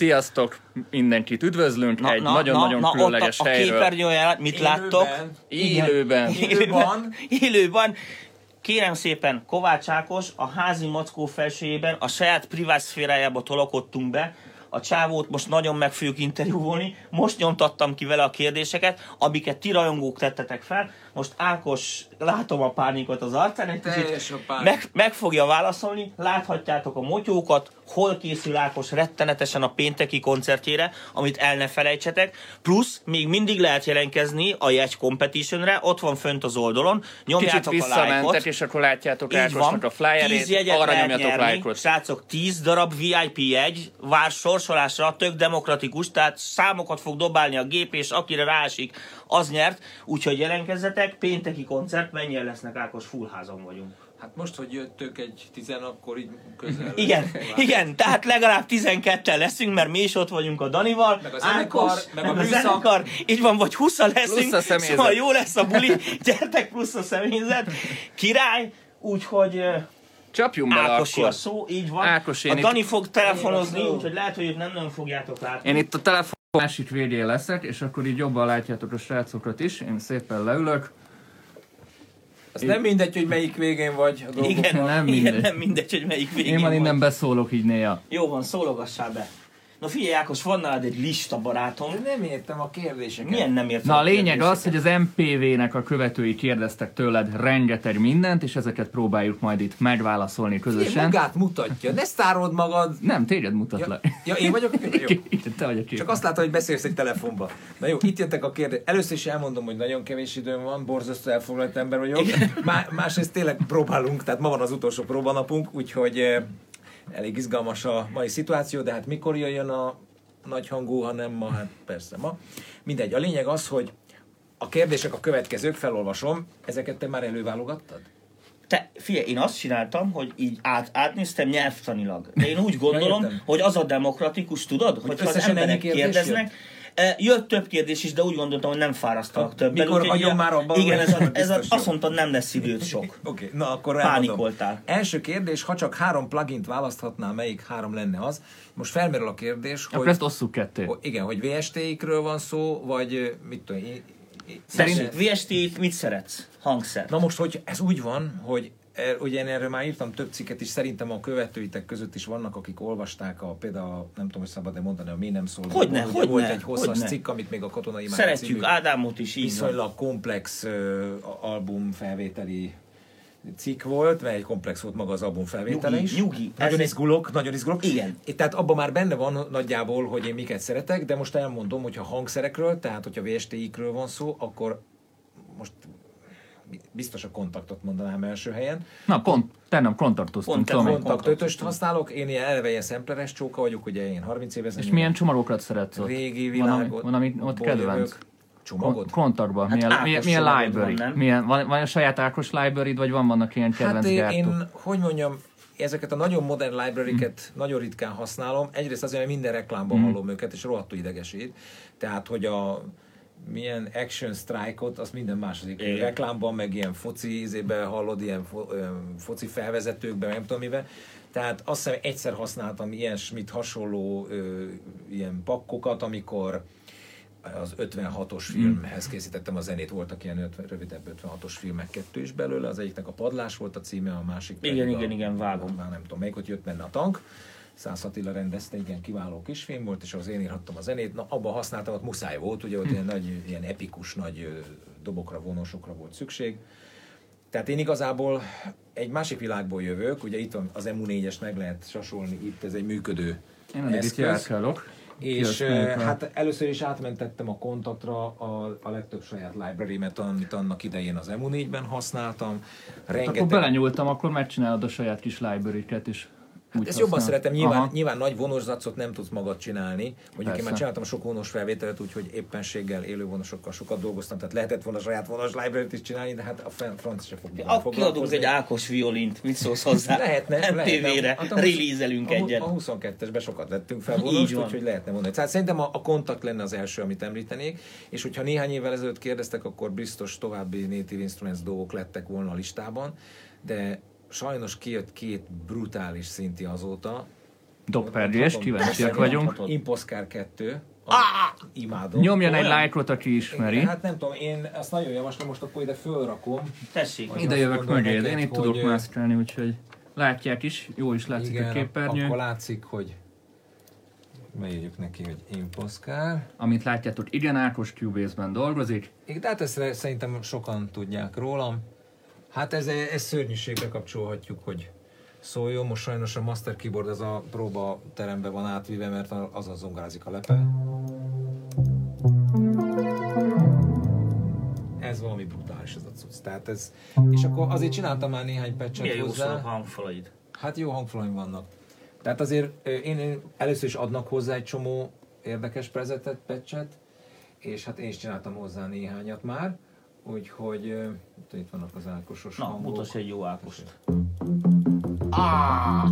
Sziasztok! Mindenkit üdvözlünk egy nagyon-nagyon különleges ott a, a helyről. képernyőjel mit láttok? Élőben. Élőben. Élőben. Kérem szépen, Kovács Ákos a házi mackó felsőjében a saját privát szférájába tolakodtunk be, a csávót most nagyon meg fogjuk interjúvolni, most nyomtattam ki vele a kérdéseket, amiket ti rajongók tettetek fel, most Ákos, látom a pánikot az arcán, egy kicsit meg, meg fogja válaszolni, láthatjátok a motyókat, hol készül Ákos rettenetesen a pénteki koncertjére, amit el ne felejtsetek, plusz még mindig lehet jelentkezni a jegy competitionre, ott van fönt az oldalon, nyomjátok Kicsit a lájkot. és akkor látjátok Így van. Ákosnak a 10 flyerét, jegyet arra nyomjatok lájkot. Srácok, 10 darab VIP jegy vár sorsolásra, tök demokratikus, tehát számokat fog dobálni a gép, és akire rásik, az nyert. Úgyhogy jelentkezzetek, pénteki koncert, mennyien lesznek Ákos, full házon vagyunk. Hát most, hogy jöttök egy tizen, akkor így közel. Igen, igen, tehát legalább 12 leszünk, mert mi is ott vagyunk a Danival. Meg a zenekar, meg a meg a műszak. zenekar, így van, vagy 20 leszünk, Plusz a személyzet. szóval jó lesz a buli, gyertek plusz a személyzet, király, úgyhogy Csapjunk bele Ákosi akkor. a szó, így van. Ákos, én a itt- Dani fog telefonozni, a úgyhogy lehet, hogy nem nagyon fogjátok látni. Én itt a telefon másik végén leszek, és akkor így jobban látjátok a srácokat is. Én szépen leülök. Az nem mindegy, hogy melyik végén vagy a dolgoknak. Igen, nem igen, mindegy. nem mindegy, hogy melyik végén Én már innen beszólok így néha. Jó van, szólogassál be. Na figyelj Ákos, van nálad egy lista barátom. De nem értem a kérdéseket. Milyen nem értem Na a lényeg kérdéseket? az, hogy az MPV-nek a követői kérdeztek tőled rengeteg mindent, és ezeket próbáljuk majd itt megválaszolni Én közösen. magát mutatja, ne sztárod magad. Nem, téged Ja, mutatlak. ja én vagyok? Jó. Igen, te vagy a. Csak azt látom, hogy beszélsz egy telefonba. Na jó, itt jöttek a kérdések. Először is elmondom, hogy nagyon kevés időm van, borzasztó elfoglalt ember vagyok. Má- másrészt tényleg próbálunk, tehát ma van az utolsó próbanapunk, úgyhogy eh, elég izgalmas a mai szituáció, de hát mikor jöjjön a nagy hangú, ha nem ma, hát persze ma. Mindegy, a lényeg az, hogy a kérdések a következők, felolvasom, ezeket te már előválogattad? Te, figyelj, én azt csináltam, hogy így át, átnéztem nyelvtanilag. De én úgy gondolom, értem. hogy az a demokratikus, tudod, hogy az emberek ennyi kérdés kérdeznek, Eh, Jött több kérdés is, de úgy gondoltam, hogy nem fárasztanak többen. mikor hagyom ugye- már abba, Igen, ez, a, ez a, azt mondtad, nem lesz időt sok. Oké, okay, na akkor elmondom. Pánikoltál. Első kérdés, ha csak három plugint választhatnál, melyik három lenne az? Most felmerül a kérdés, Akkor hogy, ezt osszuk ketté. igen, hogy VST-ikről van szó, vagy mit tudom én. Szerint VST mit szeretsz? Hangszer. Na most, hogy ez úgy van, hogy er, ugye én erről már írtam több cikket is, szerintem a követőitek között is vannak, akik olvasták a, például, nem tudom, hogy szabad-e mondani, a Mi nem szól. Hogyne, hogyne, Volt egy hosszas hogyne. cikk, amit még a katonai Imád Szeretjük című Ádámot is, így viszonylag komplex a- album felvételi cikk volt, mert egy komplex volt maga az album felvétele Nyugi, is. nyugi. Nagyon Ez egy- izgulok, nagyon izgulok. Igen. É, Tehát abban már benne van nagyjából, hogy én miket szeretek, de most elmondom, hogyha hangszerekről, tehát hogyha VST-ikről van szó, akkor most biztos a kontaktot mondanám első helyen. Na, pont, te nem kontaktoztunk, Pont te Tomi. pont- Kontakt ötöst használok, én ilyen eleve ilyen szempleres csóka vagyok, ugye én 30 éves. És milyen csomagokat szeretsz ott? régi Van, ami, világot. van, ami ott kedvenc? Csomagot? Kon- Kontaktban. Hát milyen, milyen, milyen library? van, milyen, van, van a saját Ákos library vagy van vannak ilyen kedvenc Hát én, én, hogy mondjam, ezeket a nagyon modern library-ket nagyon ritkán használom. Egyrészt azért, mert minden reklámban Mm. hallom őket, és rohadtul idegesít. Tehát, hogy a milyen action strike-ot, azt minden második Igen. reklámban, meg ilyen foci ízében hallod, ilyen fo, foci felvezetőkben, nem tudom miben. Tehát azt hiszem egyszer használtam ilyesmit hasonló ö, ilyen pakkokat, amikor az 56-os filmhez készítettem a zenét, voltak ilyen 50, rövidebb 56-os filmek, kettő is belőle, az egyiknek a Padlás volt a címe, a másik Igen, igen, a, igen, vágom. Már nem tudom, melyik ott jött benne a tank. Szász Attila rendezte, igen, kiváló kisfilm volt, és az én írhattam a zenét. Na, abban használtam, ott muszáj volt, ugye ott ilyen, nagy, ilyen epikus, nagy dobokra, vonósokra volt szükség. Tehát én igazából egy másik világból jövök, ugye itt van az MU4-es meg lehet sasolni, itt ez egy működő Én eszköz. És Kiosztáljuk eh, a- hát először is átmentettem a kontaktra a, a legtöbb saját library-met, amit annak idején az MU4-ben használtam. Hát Rengeteg... akkor belenyúltam, akkor megcsinálod a saját kis library-ket is. Hát ezt jobban szeretem, nyilván, Aha. nyilván nagy vonoszacot nem tudsz magad csinálni. Mondjuk én már csináltam sok vonos felvételet, úgyhogy éppenséggel élő vonosokkal sokat dolgoztam, tehát lehetett volna saját vonos library-t is csinálni, de hát a fran- franc se fog Ak- Kiadunk egy Ákos violint, mit szólsz hozzá? Lehetne. MTV-re, Hát a- release-elünk egyet. A 22-esben sokat vettünk fel vonost, úgyhogy lehetne mondani. Tehát szerintem a, a kontakt lenne az első, amit említenék, és hogyha néhány évvel ezelőtt kérdeztek, akkor biztos további Native Instruments dolgok lettek volna a listában, de sajnos kijött két brutális szinti azóta, Doppergés, kíváncsiak vagyunk. Imposzkár 2. Ah! Imádom. Nyomjon egy lájkot, aki ismeri. Hát nem tudom, én azt nagyon javaslom, most akkor ide fölrakom. Tessék. Ide jövök mögéd, én itt tudok mászkálni, úgyhogy látják is, jó is látszik a Igen, képernyő. akkor látszik, hogy beírjuk neki, hogy imposzkár. Amit látjátok, igen, Ákos Cubase-ben dolgozik. Igen, de hát ezt szerintem sokan tudják rólam. Hát ez, ez szörnyűségre kapcsolhatjuk, hogy szóljon. Most sajnos a Master Keyboard az a próba terembe van átvive, mert az az zongázik a lepe. Ez valami brutális ez a cucc. Tehát ez, és akkor azért csináltam már néhány patchet Milyen jó hozzá. szólok hangfalaid. Hát jó hangfalaim vannak. Tehát azért én, én először is adnak hozzá egy csomó érdekes prezetet, patchet, és hát én is csináltam hozzá néhányat már, úgyhogy itt- vannak az Ákosos Na, hangok. mutass egy jó Ákost. Ah,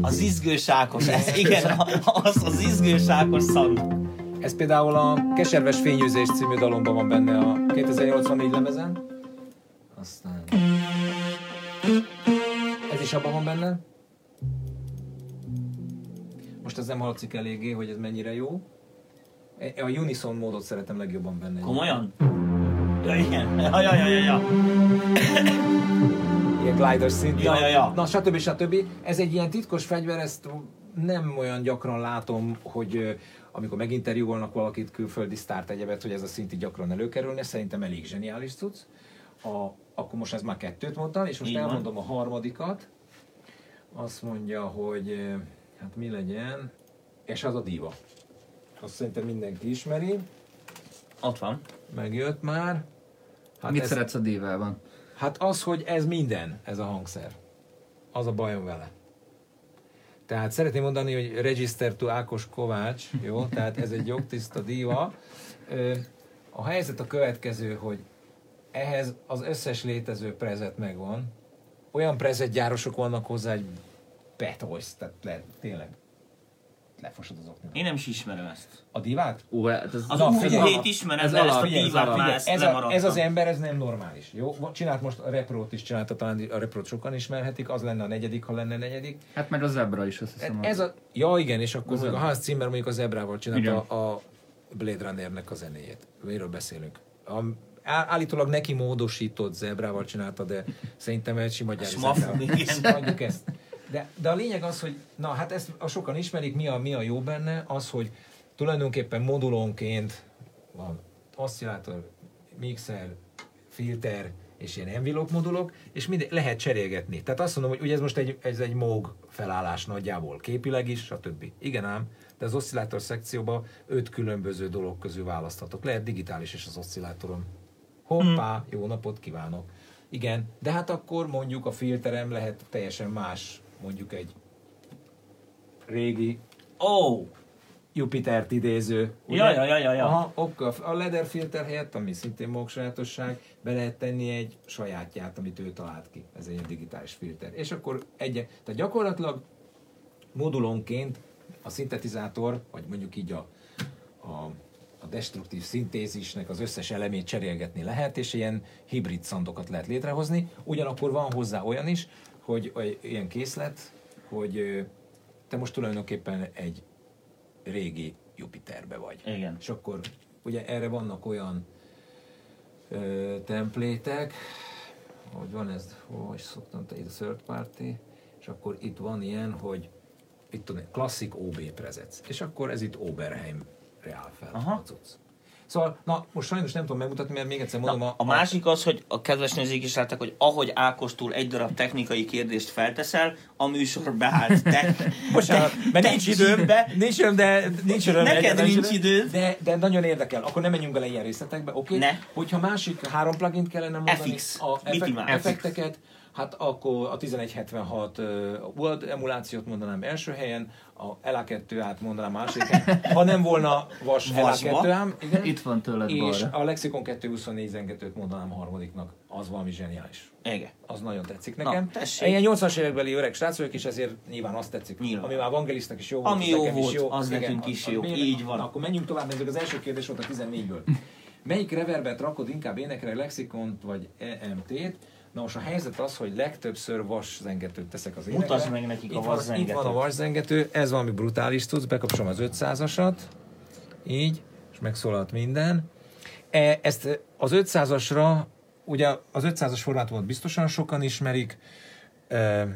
az izgős Ákos, ez igen, az az izgős Ákos szang. Ez például a Keserves Fényűzés című dalomban van benne a 2084 lemezen. Aztán... Ez is abban van benne. Most ez nem hallatszik eléggé, hogy ez mennyire jó. A Unison módot szeretem legjobban benne. Komolyan? Ja, igen. Ja, ja, ja, ja, ja. Ilyen glider szint. Ja, ja, ja. Na, stb. stb. Ez egy ilyen titkos fegyver, ezt nem olyan gyakran látom, hogy amikor meginterjúolnak valakit, külföldi sztárt egyebet, hogy ez a szint így gyakran előkerülne. Szerintem elég zseniális cucc. A, akkor most ez már kettőt mondtam, és most Így van. elmondom a harmadikat. Azt mondja, hogy hát mi legyen, és az a diva. Azt szerintem mindenki ismeri, Ott van. megjött már. Hát Mit ez- szeretsz a dívában? Hát az, hogy ez minden, ez a hangszer. Az a bajom vele. Tehát szeretném mondani, hogy Register to Ákos Kovács, jó? Tehát ez egy jogtiszta díva. A helyzet a következő, hogy ehhez az összes létező prezet megvan. Olyan prezet gyárosok vannak hozzá, hogy betolsz, tehát le, tényleg lefosod az oknit. Én nem is ismerem ezt. A divát? Ó, hát ez, Az Na, U figyelj, hét ismerem, ez de ezt a alap, Figyelj, divát már figyelj, ezt ez, a, ez az ember, ez nem normális. Jó? Csinált most a reprót is csinálta, talán a reprót sokan ismerhetik, az lenne a negyedik, ha lenne negyedik. hát meg a zebra is, azt hiszem. Ez a, ja igen, és akkor még a a- Hans Zimmer mondjuk az Ebrával csinálta a, a Blade Runnernek a zenéjét. Miről beszélünk? A, állítólag neki módosított zebrával csinálta, de szerintem egy sima gyári zebrával. igen. Hagyjuk ezt. De, de a lényeg az, hogy na hát ezt a sokan ismerik, mi a, mi a jó benne, az, hogy tulajdonképpen modulonként van oszcillátor, mixer, filter és ilyen envelope modulok, és minden, lehet cserélgetni. Tehát azt mondom, hogy ugye ez most egy, ez egy MOG felállás nagyjából, képileg is, stb. Igen ám, de az oszcillátor szekcióban öt különböző dolog közül választhatok. Lehet digitális is az oszcillátorom. Hoppá, jó napot kívánok. Igen, de hát akkor mondjuk a filterem lehet teljesen más, mondjuk egy régi Ó, Jupitert idéző. Ja, ja, ja, ja, ja. Aha, okkal, a leather filter helyett, ami szintén MOG sajátosság, be lehet tenni egy sajátját, amit ő talált ki. Ez egy ilyen digitális filter. És akkor egy, tehát gyakorlatilag modulonként a szintetizátor, vagy mondjuk így a, a, a destruktív szintézisnek az összes elemét cserélgetni lehet, és ilyen hibrid szandokat lehet létrehozni. Ugyanakkor van hozzá olyan is, hogy ilyen készlet, hogy te most tulajdonképpen egy régi Jupiterbe vagy. Igen. És akkor ugye erre vannak olyan ö, templétek, hogy van ez, hogy szoktam, te itt a third party, és akkor itt van ilyen, hogy itt tudom, klasszik OB prezec. És akkor ez itt Oberheim reál fel Aha. a cucc. Szóval, na, most sajnos nem tudom megmutatni, mert még egyszer mondom, Na, a másik az, hogy a kedves nézők is látták, hogy ahogy Ákostól egy darab technikai kérdést felteszel, a műsor beállt. Te, Bocsánat, mert te nincs időm, csípbe. nincs időm, de nincs időm. Neked nincs időd. De, de nagyon érdekel. Akkor nem menjünk bele ilyen részletekbe, oké? Okay? Ne. Hogyha másik három plugin kellene mondani, FX. a imádsz? effekteket, hát akkor a 1176 uh, World emulációt mondanám első helyen, a LA2-át mondanám második helyen. Ha nem volna vas Vasba. LA2-ám, igen. Itt van tőled és balra. a Lexicon 224 zengetőt mondanám harmadiknak. Az valami zseniális. Igen. Az nagyon tetszik Na, nekem. tessék. Én ilyen 80-as évekbeli öreg srác vagyok, és ezért nyilván azt tetszik. Nyilván. Ami már Vangelisnak is jó volt. Ami az jó nekem is volt, az Igen, nekünk is jó. miért- Így van. Na, akkor menjünk tovább, nézzük. Az első kérdés volt a 14-ből. Melyik reverbet rakod inkább énekre, Lexikont vagy EMT-t? Na most a helyzet az, hogy legtöbbször vaszengetőt teszek az énekre. Mutasd meg nekik a Itt itt vaszengetőt. van a vaszengető, ez valami brutális tudsz, bekapcsolom az 500-asat, így, és megszólalt minden. E, ezt az 500-asra, ugye az 500-as formátumot biztosan sokan ismerik,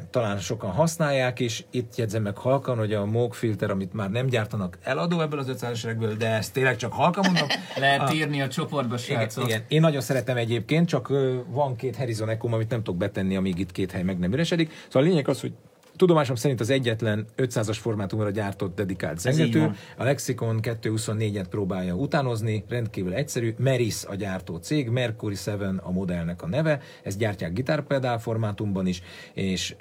talán sokan használják is. Itt jegyzem meg halkan, hogy a Moog filter, amit már nem gyártanak, eladó ebből az 500-as üvegből, de ezt tényleg csak halkan mondom. Lehet A- írni a csoportba, igen, srácok. igen, én nagyon szeretem egyébként, csak van két Horizon echo amit nem tudok betenni, amíg itt két hely meg nem üresedik. Szóval a lényeg az, hogy tudomásom szerint az egyetlen 500-as formátumra gyártott dedikált zengető. A Lexicon 224-et próbálja utánozni, rendkívül egyszerű. Meris a gyártó cég, Mercury 7 a modellnek a neve, ezt gyártják gitárpedál formátumban is, és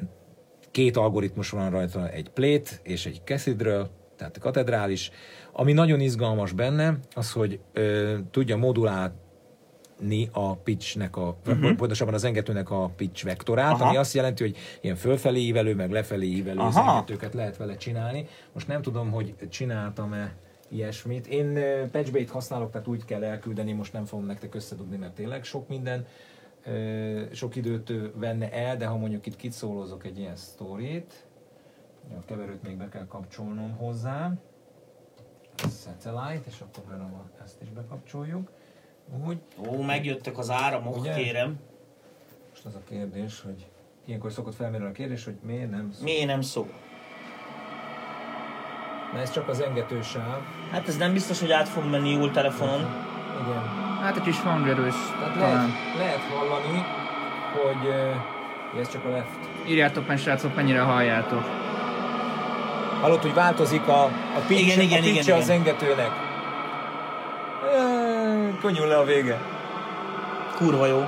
két algoritmus van rajta, egy plate és egy cathedral, tehát katedrális. Ami nagyon izgalmas benne, az, hogy ö, tudja modulálni a pitchnek a, uh-huh. pontosabban az engetőnek a pitch vektorát. Aha. ami azt jelenti, hogy ilyen fölfelé ívelő, meg lefelé ívelő zengetőket lehet vele csinálni. Most nem tudom, hogy csináltam-e ilyesmit. Én patchbait használok, tehát úgy kell elküldeni, most nem fogom nektek összedugni, mert tényleg sok minden sok időt venne el, de ha mondjuk itt kiszólózok egy ilyen sztorit, a keverőt még be kell kapcsolnom hozzá, satellite, és akkor ezt is bekapcsoljuk. Úgy, Ó, megjöttek az áramok, Ugye? kérem. most az a kérdés, hogy ilyenkor szokott felmerülni a kérdés, hogy miért nem szól. Miért nem szó? Mert ez csak az engetősáv. Hát ez nem biztos, hogy át fog menni jól telefonon. Igen. Hát egy kis hangerős Tehát talán. lehet, lehet hallani, hogy uh, ez csak a left. Írjátok meg, srácok, mennyire halljátok. Hallott, hogy változik a, a pitch, Igen, igen, a igen, pitch az igen. engetőnek. Konyul le a vége. Kurva jó.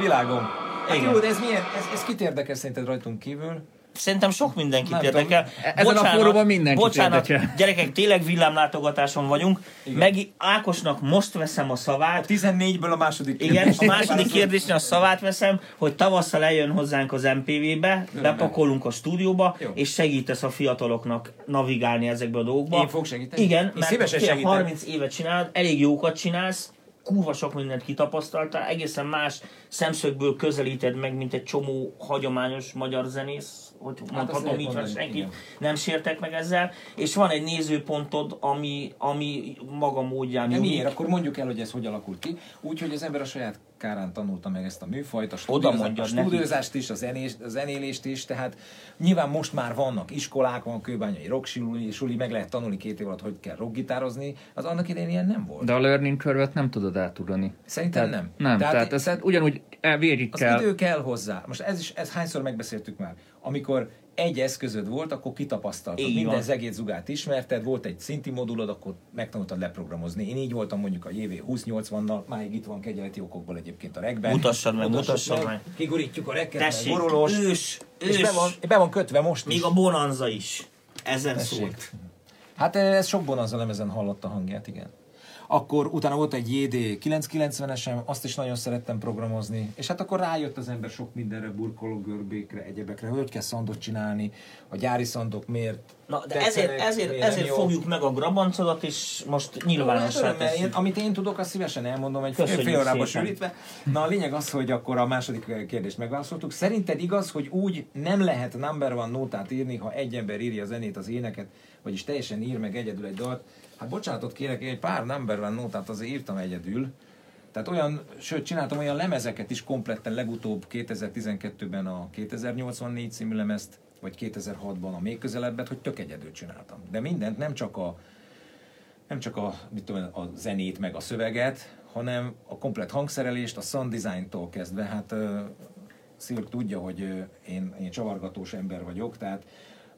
Világom. Hát Igen. jó, de ez milyen, ez, ez kit érdekel szerinted rajtunk kívül? Szerintem sok mindenkit Nem érdekel. E- ezen a fóróban mindenkit bocsánat, érdekel. gyerekek, tényleg villámlátogatáson vagyunk. Igen. Meg Ákosnak most veszem a szavát. 14-ből a második Igen, kérdés. a második kérdésnél a szavát veszem, hogy tavasszal eljön hozzánk az MPV-be, bepakolunk a stúdióba, Jó. és segítesz a fiataloknak navigálni ezekbe a dolgokba. Én fogok segíteni? Igen, Én mert szívesen segítek. 30 évet csinálod, elég jókat csinálsz, kurva sok mindent kitapasztaltál, egészen más szemszögből közelíted meg, mint egy csomó hagyományos magyar zenész, hogy azt mondhatom így, mondani, senkit igen. nem sértek meg ezzel, és van egy nézőpontod, ami, ami maga módján De miért? Akkor mondjuk el, hogy ez hogy alakult ki. Úgy, hogy az ember a saját kárán tanulta meg ezt a műfajt, a, Oda stúdiózást, a stúdiózást is, a, zenés, a zenélést is, tehát nyilván most már vannak iskolák, van kőbányai rocksuli, suli, meg lehet tanulni két év alatt, hogy kell rockgitározni, az annak idején ilyen nem volt. De a learning curve nem tudod átugrani. Szerintem Tehát, nem. Nem, Tehát- tehát, tehát ugyanúgy el- végig Az kell. idő kell hozzá. Most ez is, ez hányszor megbeszéltük már. Amikor egy eszközöd volt, akkor kitapasztaltad. Így Minden van. zegét zugát ismerted, volt egy szinti modulod, akkor megtanultad leprogramozni. Én így voltam mondjuk a JV 2080-nal, máig itt van kegyeleti okokból egyébként a regben. Mutassad meg, mutassad meg. Kigurítjuk a rekket, Tessék, meg borolós, ős, és ős, be van, be van kötve most is. még a bonanza is. Ezen Tessék. szólt. Hát ez sok bonanza lemezen hallott a hangját, igen. Akkor utána volt egy JD 990-esem, azt is nagyon szerettem programozni, és hát akkor rájött az ember sok mindenre, burkoló görbékre, egyebekre, hogy kell szandot csinálni, a gyári szandok miért Na, de tetszenek, ezért, ezért, ezért fogjuk meg a grabancodat, és most Hát nyilvánossá én, tesszük. amit én tudok, azt szívesen elmondom egy Köszönjük fél órába sűrítve. Na a lényeg az, hogy akkor a második kérdést megválaszoltuk. Szerinted igaz, hogy úgy nem lehet number one nótát írni, ha egy ember írja a zenét, az éneket, vagyis teljesen ír meg egyedül egy dalt? Hát bocsánatot kérek, én egy pár number one nótát azért írtam egyedül. Tehát olyan, sőt, csináltam olyan lemezeket is kompletten legutóbb 2012-ben a 2084 című lemezt, vagy 2006-ban a még közelebbet, hogy tök egyedül csináltam. De mindent, nem csak a nem csak a, mit tudom, a zenét, meg a szöveget, hanem a komplet hangszerelést, a sound design-tól kezdve. Hát uh, Szilk tudja, hogy én, én csavargatós ember vagyok, tehát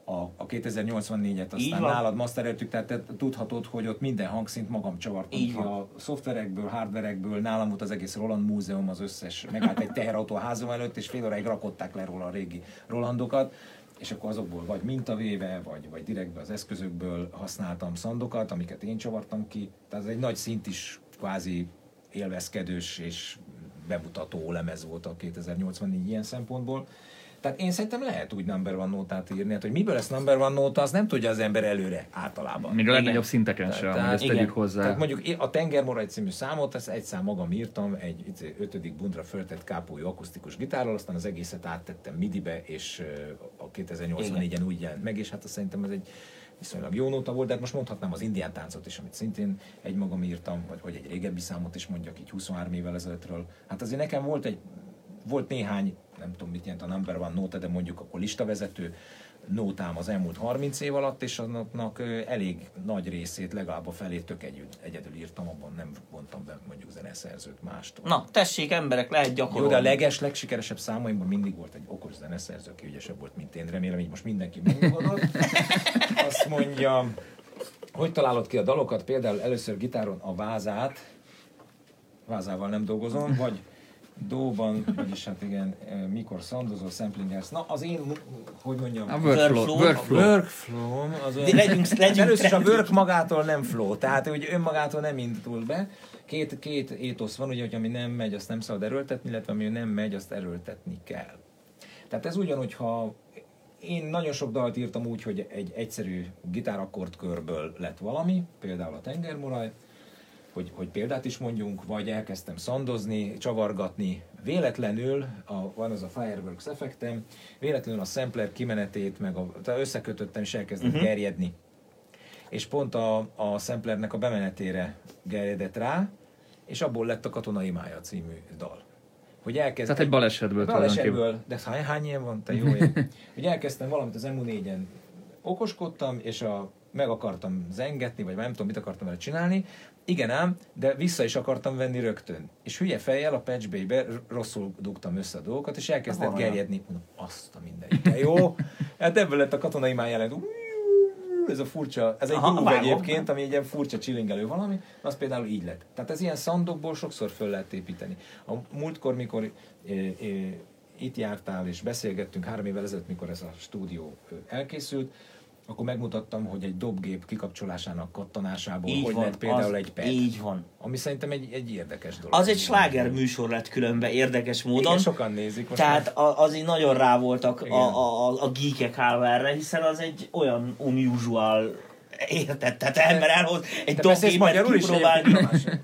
a, a 2084-et Így aztán nálad mastereltük, tehát te tudhatod, hogy ott minden hangszint magam csavartam Így ki van. a szoftverekből, hardverekből, nálam volt az egész Roland Múzeum, az összes, megállt egy teherautó a házam előtt, és fél óráig rakották le róla a régi Rolandokat, és akkor azokból vagy mintavéve, vagy, vagy direktbe az eszközökből használtam szandokat, amiket én csavartam ki. Tehát ez egy nagy szint is kvázi élvezkedős és bemutató lemez volt a 2084 ilyen szempontból. Tehát én szerintem lehet úgy number one nótát írni, hát hogy miből lesz number one nóta, az nem tudja az ember előre általában. Még a legnagyobb szinteken sem, hogy ezt igen. tegyük hozzá. Tehát mondjuk a Tengermorai című számot, ezt egy szám magam írtam, egy izé, ötödik bundra föltett kápói akusztikus gitárral, aztán az egészet áttettem midibe, és a 2084-en úgy jelent meg, és hát azt szerintem ez egy viszonylag jó nóta volt, de hát most mondhatnám az indián táncot is, amit szintén egy magam írtam, vagy, vagy egy régebbi számot is mondjak így 23 évvel ezelőttről. Hát azért nekem volt egy volt néhány, nem tudom mit jelent a number one nóta, de mondjuk akkor listavezető nótám az elmúlt 30 év alatt, és annak elég nagy részét, legalább a felét tök együtt, egyedül írtam, abban nem vontam be mondjuk zeneszerzőt mástól. Na, tessék emberek, lehet Jó, gyakorolni. de a leges, legsikeresebb számaimban mindig volt egy okos zeneszerző, aki ügyesebb volt, mint én. Remélem, így most mindenki megnyugodott. Azt mondja, hogy találod ki a dalokat? Például először gitáron a vázát, vázával nem dolgozom, vagy Dóban, vagyis hát igen, mikor szandozol, samplingelsz. Na, az én, hogy mondjam, A workflow. Workflow. workflow. workflow, az olyan... Legyünk, legyünk Először is a work magától nem flow, tehát hogy önmagától nem indul be. Két, két étosz van, ugye, hogy ami nem megy, azt nem szabad erőltetni, illetve ami nem megy, azt erőltetni kell. Tehát ez ugyanúgy, ha én nagyon sok dalt írtam úgy, hogy egy egyszerű gitárakkordkörből lett valami, például a tengermuraj, hogy, hogy példát is mondjunk, vagy elkezdtem szandozni, csavargatni, véletlenül, a, van az a Fireworks effektem, véletlenül a sampler kimenetét, meg a, tehát összekötöttem, és elkezdett uh-huh. gerjedni. És pont a, a samplernek a bemenetére gerjedett rá, és abból lett a Katonai Mája című dal. Hogy elkezd... Tehát egy balesetből. Balesetből, de hány, hány ilyen van, te jó ég. Hogy elkezdtem valamit az MU4-en, okoskodtam, és a, meg akartam zengetni, vagy nem tudom, mit akartam vele csinálni. Igen ám, de vissza is akartam venni rögtön. És hülye fejjel a Patch Bay-be rosszul dugtam össze a dolgokat, és elkezdett gerjedni. Mondom, azt a mindenit. De jó. Hát ebből lett a katonai máj jelent. Ez a furcsa, ez egy Aha, groove egyébként, ami egy ilyen furcsa csilingelő valami, az például így lett. Tehát ez ilyen szandokból sokszor föl lehet építeni. A múltkor, mikor e, e, itt jártál és beszélgettünk három évvel ezelőtt, mikor ez a stúdió elkészült, akkor megmutattam, hogy egy dobgép kikapcsolásának kattanásából Így hogy van, lett például az, egy pad. Így van. Ami szerintem egy, egy érdekes dolog. Az egy sláger műsor lett különben érdekes módon. Igen, sokan nézik most Tehát már. a, azért nagyon rá voltak Igen. a, a, a geekek állva erre, hiszen az egy olyan unusual érted, tehát ember elhoz egy dobgépet kipróbálni.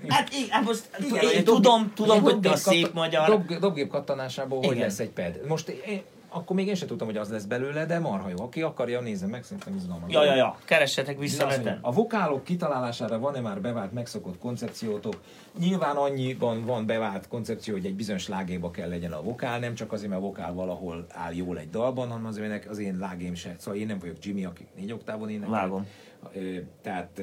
Hát igen, hát most Igen, én egy tudom, tudom, hogy te szép magyar. Dob, dobgép kattanásából hogy lesz egy pad. Most én, akkor még én sem tudtam, hogy az lesz belőle, de marha jó. Aki akarja, nézze meg, szerintem izgalmas. Ja, ja, ja, keressetek vissza neten. A vokálok kitalálására van-e már bevált, megszokott koncepciótok? Nyilván annyiban van bevált koncepció, hogy egy bizonyos lágéba kell legyen a vokál, nem csak azért, mert a vokál valahol áll jól egy dalban, hanem azért, mert az én lágém se. Szóval én nem vagyok Jimmy, aki négy oktávon énekel. Vágom. Tehát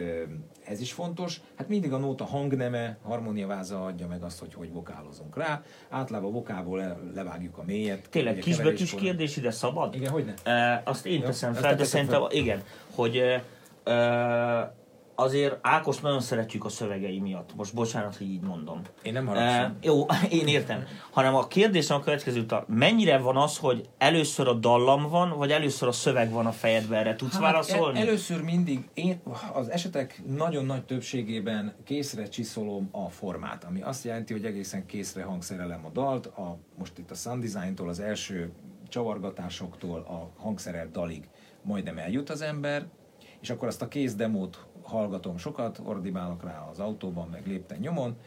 ez is fontos. Hát mindig a nóta hangneme, harmóniaváza adja meg azt, hogy hogy vokálozunk rá. Általában a vokálból le- levágjuk a mélyet. Tényleg kisbetűs kérdés ide szabad? Igen, hogy ne? E, azt én Jó, teszem fel, de szerintem fel. igen, hogy e, e, azért Ákos nagyon szeretjük a szövegei miatt. Most bocsánat, hogy így mondom. Én nem E, haragszom. jó, én értem. Hanem a kérdés a következő, mennyire van az, hogy először a dallam van, vagy először a szöveg van a fejedben, erre tudsz válaszolni? El, először mindig, én az esetek nagyon nagy többségében készre csiszolom a formát, ami azt jelenti, hogy egészen készre hangszerelem a dalt, a, most itt a sound design-tól, az első csavargatásoktól a hangszerelt dalig majdnem eljut az ember, és akkor azt a kész demót hallgatom sokat, ordibálok rá az autóban, meg lépten nyomon,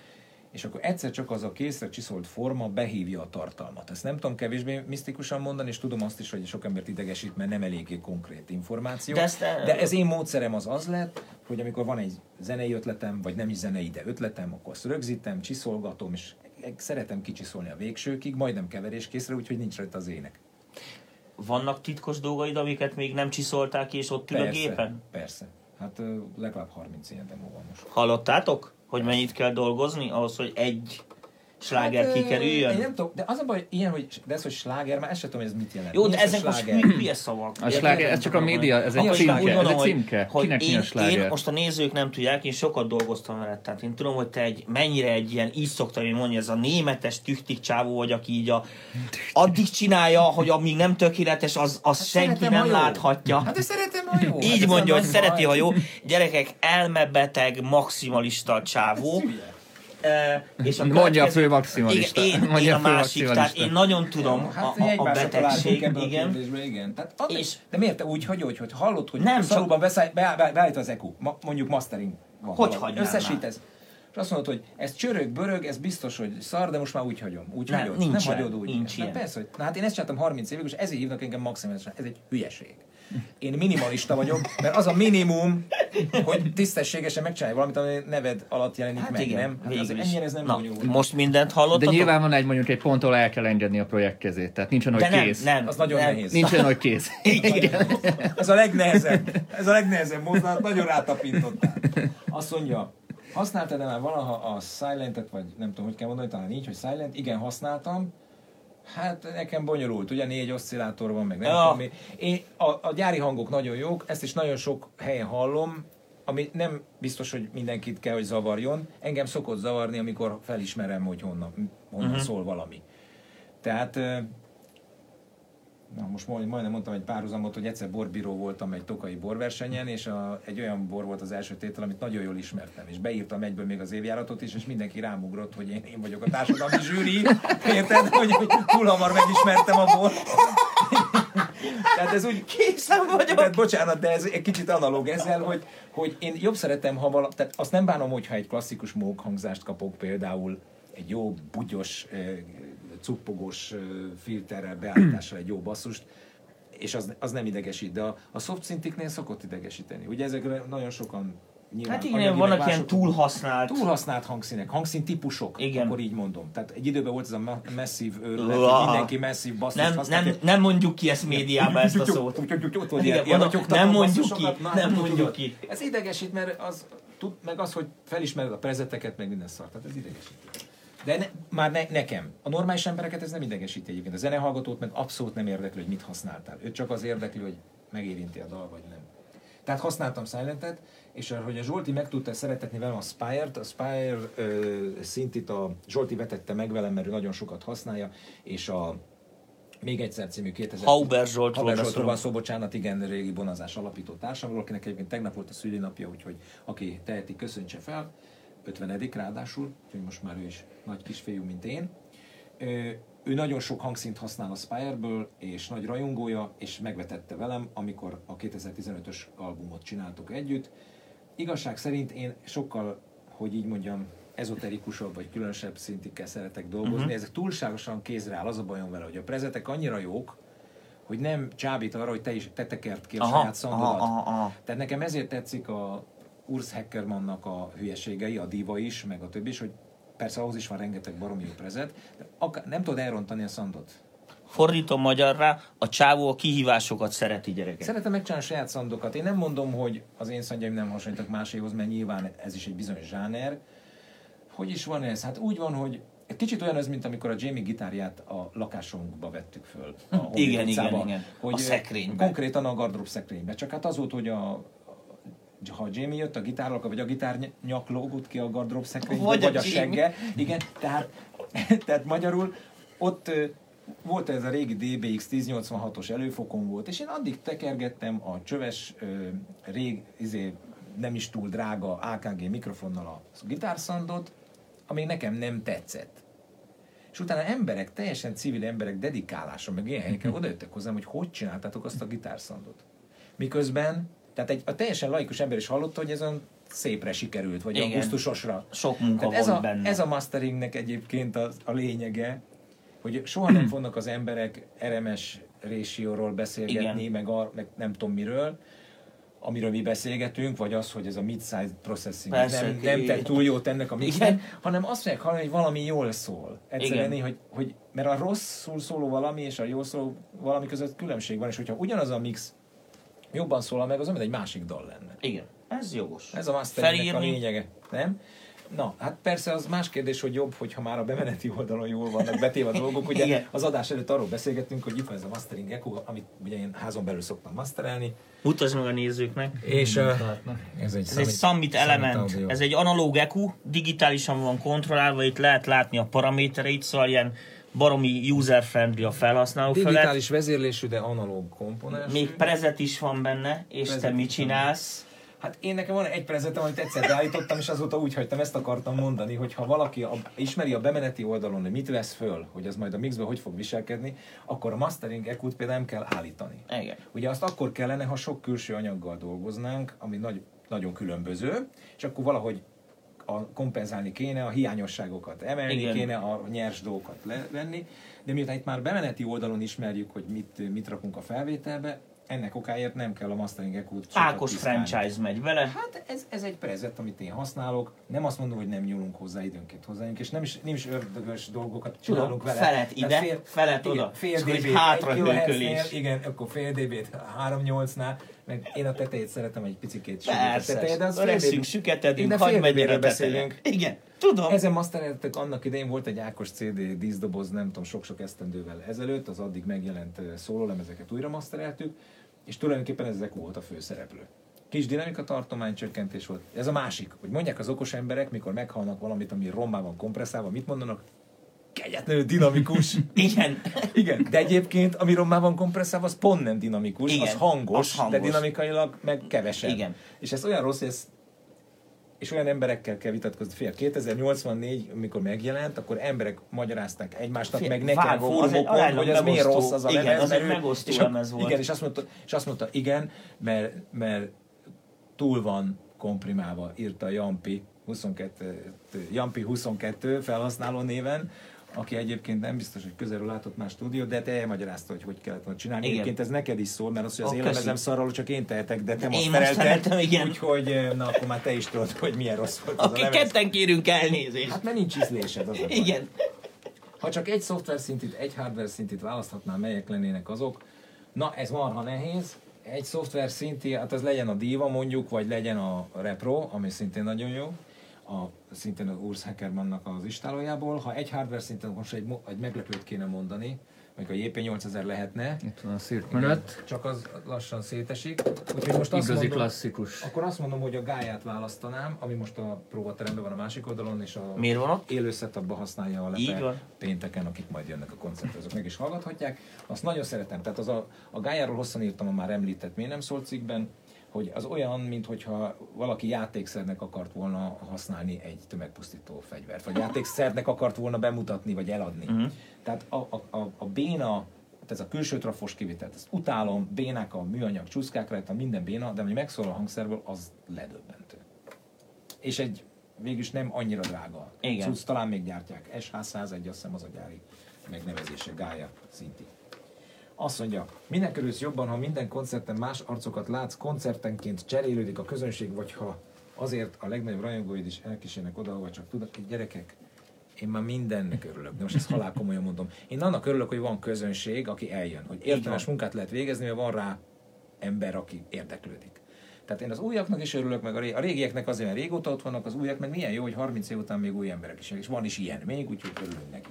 és akkor egyszer csak az a készre csiszolt forma behívja a tartalmat. Ezt nem tudom kevésbé misztikusan mondani, és tudom azt is, hogy sok embert idegesít, mert nem eléggé konkrét információ. De ezt, de ez én módszerem az az lett, hogy amikor van egy zenei ötletem, vagy nem is zenei, de ötletem, akkor azt rögzítem, csiszolgatom, és szeretem kicsiszolni a végsőkig, majdnem keveréskészre, úgyhogy nincs rajta az ének. Vannak titkos dolgaid, amiket még nem csiszolták ki, és ott ül a gépen? Persze. Hát legalább 30 ilyen demo van most. Hallottátok, hogy mennyit kell dolgozni ahhoz, hogy egy sláger Hát, kikerüljön? Én nem tudom, de az a baj, ilyen, hogy, de ez, hogy sláger, már ezt sem tudom, hogy ez mit jelent. Jó, de ezek most sláger? hülye szavak. A sláger, ez csak a média, ez egy címke, úgy ez egy címke. hogy Kinek mi én, a én, sláger? most a nézők nem tudják, én sokat dolgoztam veled, tehát én tudom, hogy te egy, mennyire egy ilyen, így szoktam én mondani, ez a németes tüchtik csávó vagy, aki így a, addig csinálja, hogy amíg nem tökéletes, az, az senki szeretem, nem láthatja. Hát de szeretem, jó. Így hát mondja, hogy szereti, ha jó. Gyerekek, elmebeteg, maximalista csávó. E, és a Mondja a fő maximalista. Igen, én, Mondja én a a másik, tehát én nagyon tudom Hát a, a, a betegség, ebben a igen. igen. Tehát, ad, És- de miért te úgy hagyod, hogy, hogy hallod, hogy Nem, szalóban beszáll, be, be, beállít az EQ, ma, mondjuk mastering van. Hogy hagynám Összesítesz. És azt mondod, hogy ez csörög, börög, ez biztos, hogy szar, de most már úgy hagyom. Úgy Nem, hagyod. nincs nem hagyod úgy. nincs Na ilyen. persze, hogy, na hát én ezt csináltam 30 évig, és ezért hívnak engem maximálisan. Ez egy hülyeség. Én minimalista vagyok, mert az a minimum, hogy tisztességesen megcsinálj valamit, ami neved alatt jelenik Hát meg, igen, nem? Hát az ennyire ez nem Na, bonyolult. most mindent De hallottatok? nyilván van egy mondjuk egy ponttól el kell engedni a projekt kezét. Tehát nincs olyan, De hogy nem, kész. nem, Az nagyon nem. nehéz. Nincs olyan, hogy kész. Ez a legnehezebb. Ez a legnehezebb mozzanat, nagyon rátapintottál. Azt mondja, használtad-e már valaha a Silentet, vagy nem tudom, hogy kell mondani, talán így, hogy Silent? Igen, használtam. Hát nekem bonyolult, ugye négy oszcillátor van, meg nem Ja. tudom mi. Én, a, a gyári hangok nagyon jók, ezt is nagyon sok helyen hallom, ami nem biztos, hogy mindenkit kell, hogy zavarjon. Engem szokott zavarni, amikor felismerem, hogy honnan, honnan uh-huh. szól valami. Tehát Na, most majd- majdnem mondtam egy párhuzamot, hogy egyszer borbíró voltam egy tokai borversenyen, és a, egy olyan bor volt az első tétel, amit nagyon jól ismertem, és beírtam egyből még az évjáratot is, és mindenki rámugrott, hogy én, én vagyok a társadalmi zsűri, érted, hogy, hogy túl hamar megismertem a bort. Tehát ez úgy... Készen vagyok. Tehát bocsánat, de ez egy kicsit analóg ezzel, hogy, hogy én jobb szeretem, ha vala, tehát azt nem bánom, hogyha egy klasszikus mókhangzást kapok például egy jó bugyos, cuppogós filterrel, beállítással egy jó basszust, és az, az nem idegesít, de a, a soft szintiknél szokott idegesíteni. Ugye ezekre nagyon sokan nyilván Hát igen, vannak ilyen túlhasznált. túlhasznált hangszínek, hangszín típusok, Igen. akkor így mondom. Tehát egy időben volt ez a ma- masszív őrület, mindenki masszív basszust Nem, nem, nem mondjuk ki ezt médiában ezt a szót. Nem mondjuk ki, nem mondjuk ki. Ez idegesít, mert az, tud, meg az, hogy felismered a prezeteket, meg minden szart. Tehát ez idegesít. De ne, már ne, nekem. A normális embereket ez nem idegesíti egyébként. A zenehallgatót meg abszolút nem érdekli, hogy mit használtál. Őt csak az érdekli, hogy megérinti a dal, vagy nem. Tehát használtam Silentet, és hogy a Zsolti meg tudta szeretetni velem a Spire-t, a Spire ö, szintit a Zsolti vetette meg velem, mert ő nagyon sokat használja, és a még egyszer című 2000... Hauber Zsoltról Hauber Zsoltról van szó, bocsánat, igen, régi bonazás alapító társamról, akinek egyébként tegnap volt a szülinapja, úgyhogy aki teheti, köszöntse fel. 50 ráadásul, úgyhogy most már ő is nagy kisfiú, mint én. Ő nagyon sok hangszint használ a Spire-ből, és nagy rajongója, és megvetette velem, amikor a 2015-ös albumot csináltuk együtt. Igazság szerint én sokkal, hogy így mondjam, ezoterikusabb vagy különösebb szintikkel szeretek dolgozni. Uh-huh. Ezek túlságosan kézre áll. Az a bajom vele, hogy a prezetek annyira jók, hogy nem csábít arra, hogy te is te tekert ki a Aha, saját aha, aha, aha. Tehát nekem ezért tetszik a Urs Hackermannnak a hülyeségei, a diva is, meg a többi is, hogy persze ahhoz is van rengeteg baromi jó prezet, de akár, nem tudod elrontani a szandot. Fordítom magyarra, a csávó a kihívásokat szereti gyerekek. Szeretem megcsinálni a saját szandokat. Én nem mondom, hogy az én szandjaim nem hasonlítak máséhoz, mert nyilván ez is egy bizonyos zsáner. Hogy is van ez? Hát úgy van, hogy egy kicsit olyan ez, mint amikor a Jamie gitárját a lakásunkba vettük föl. A Igen, igen, utcába, igen. A Hogy szekrénybe. Konkrétan a gardrób szekrénybe. Csak hát az volt, hogy a ha Jamie jött a gitárral, vagy a gitár nyak lógott ki a gardrób szekrénybe, Vagy vagy, a a, segge. Igen, tehát, tehát magyarul ott volt ez a régi DBX 1086-os előfokon volt, és én addig tekergettem a csöves, rég, izé, nem is túl drága AKG mikrofonnal a gitárszandot, ami nekem nem tetszett. És utána emberek, teljesen civil emberek dedikálása, meg ilyen helyeken odajöttek hozzám, hogy hogy csináltátok azt a gitárszandot. Miközben, tehát egy a teljesen laikus ember is hallotta, hogy ez olyan szépre sikerült, vagy Igen. a gusztusosra. Sok munka Tehát ez a, benne. ez a masteringnek egyébként a, a lényege, hogy soha nem fognak az emberek RMS ratio-ról beszélgetni, Igen. meg, a, meg nem tudom miről, amiről mi beszélgetünk, vagy az, hogy ez a mid-size processing Persze, nem, nem tett túl jót ennek a mixen, Igen. hanem azt fogják hallani, hogy valami jól szól. Egyszerűen, Igen. hogy, hogy, mert a rosszul szóló valami és a jól szóló valami között különbség van, és hogyha ugyanaz a mix jobban szólal meg, az mint egy másik dal lenne. Igen, ez jogos. Ez a masteringnek a lényege, nem? Na, hát persze az más kérdés, hogy jobb, hogyha már a bemeneti oldalon jól vannak betéve a dolgok. Ugye Igen. az adás előtt arról beszélgettünk, hogy itt van ez a mastering echo, amit ugye én házon belül szoktam masterelni. Mutasd meg a nézőknek. És uh, ez egy, Ez egy Summit Element, ez egy analóg EQ, digitálisan van kontrollálva, itt lehet látni a paramétereit, szóval ilyen baromi user-friendly a felhasználó felett. digitális vezérlésű, de analóg komponens. Még prezet is van benne, és te Prezet mit is van. csinálsz? Hát én nekem van egy prezentem, amit egyszer beállítottam, és azóta úgy hagytam, ezt akartam mondani, hogy ha valaki a, ismeri a bemeneti oldalon, hogy mit vesz föl, hogy az majd a mixben hogy fog viselkedni, akkor a mastering eq például nem kell állítani. Igen. Ugye azt akkor kellene, ha sok külső anyaggal dolgoznánk, ami nagy, nagyon különböző, és akkor valahogy a, kompenzálni kéne, a hiányosságokat emelni Igen. kéne, a nyers dolgokat levenni, de miután itt már bemeneti oldalon ismerjük, hogy mit, mit rakunk a felvételbe, ennek okáért nem kell a mastering eq Ákos franchise megy vele. Hát ez, ez egy prezet, amit én használok. Nem azt mondom, hogy nem nyúlunk hozzá időnként hozzájunk, és nem is, nem is ördögös dolgokat csinálunk vele. felet ide, felet igen, oda, Fél egy dB-t hátra egy. Igen, akkor fél dB-t 3-8-nál, meg én a tetejét szeretem egy picikét Persze, tetejét, de az dB süketedünk, hagyd teteje. beszélünk. Igen, tudom. Ezen mastereltek annak idején volt egy Ákos CD díszdoboz, nem tudom, sok-sok esztendővel ezelőtt, az addig megjelent szólólemezeket újra mastereltük, és tulajdonképpen ezek volt a főszereplő. Kis dinamika tartomány csökkentés volt. Ez a másik, hogy mondják az okos emberek, mikor meghalnak valamit, ami rommá van kompresszálva, mit mondanak? Kegyetlenül dinamikus. Igen. Igen, de egyébként, ami rommá van kompresszálva, az pont nem dinamikus, Igen, az hangos, az hangos. de dinamikailag meg kevesebb. Igen. És ez olyan rossz, ez és olyan emberekkel kell vitatkozni. Fél, 2084, amikor megjelent, akkor emberek magyarázták egymásnak, Fél, meg nekem vágom, egy fórumokon, aránylag hogy ez miért rossz az a igen, lemez. egy ő- megosztó és lemez volt. Igen, és azt mondta, és azt mondta igen, mert, mert túl van komprimálva, írta Jampi 22, Jampi 22 felhasználó néven, aki egyébként nem biztos, hogy közelről látott más stúdiót, de te elmagyarázta, hogy hogy kellett volna csinálni. Igen. Egyébként ez neked is szól, mert az, hogy az Ó, én köszi. lemezem szarról csak én tehetek, de te most feleltem, igen. úgyhogy na akkor már te is tudod, hogy milyen rossz volt az Aki lemez. ketten kérünk elnézést. Hát mert nincs ízlésed, az baj. Igen. Ha csak egy szoftver szintit, egy hardware szintit választhatnál, melyek lennének azok, na ez marha nehéz. Egy szoftver szinti, hát az legyen a Diva mondjuk, vagy legyen a Repro, ami szintén nagyon jó, a, szintén az Urs Hackermannnak az istálójából. Ha egy hardware szinten most egy, egy meglepőt kéne mondani, meg a JP8000 lehetne, Itt van a mögött. csak az lassan szétesik. Úgyhogy most azt Igazi mondom, klasszikus. akkor azt mondom, hogy a gáját választanám, ami most a próbateremben van a másik oldalon, és a Miért van ott? élő setupba használja a lepe pénteken, akik majd jönnek a koncertre, azok meg is hallgathatják. Azt nagyon szeretem, tehát az a, a gájáról hosszan írtam a már említett Miért nem szólt cikkben, hogy az olyan, mintha valaki játékszernek akart volna használni egy tömegpusztító fegyvert, vagy játékszernek akart volna bemutatni, vagy eladni. Uh-huh. Tehát a, a, a, a béna, tehát ez a külső trafos kivitelt, ezt utálom, bénák a műanyag csúszkák rajta, minden béna, de ami megszól a hangszerből, az ledöbbentő. És egy végülis nem annyira drága. Igen. Cucc talán még gyártják. SH101, azt hiszem az a gyári megnevezése, Gája szinti. Azt mondja, minek örülsz jobban, ha minden koncerten más arcokat látsz, koncertenként cserélődik a közönség, vagy ha azért a legnagyobb rajongóid is elkísérnek oda, vagy csak hogy gyerekek, én már mindennek örülök, de most ezt halál komolyan mondom. Én annak örülök, hogy van közönség, aki eljön, hogy értelmes munkát lehet végezni, mert van rá ember, aki érdeklődik. Tehát én az újaknak is örülök, meg a, ré- a régieknek azért, mert régóta ott vannak, az újak, meg milyen jó, hogy 30 év után még új emberek is, és van is ilyen még, úgyhogy örülünk neki.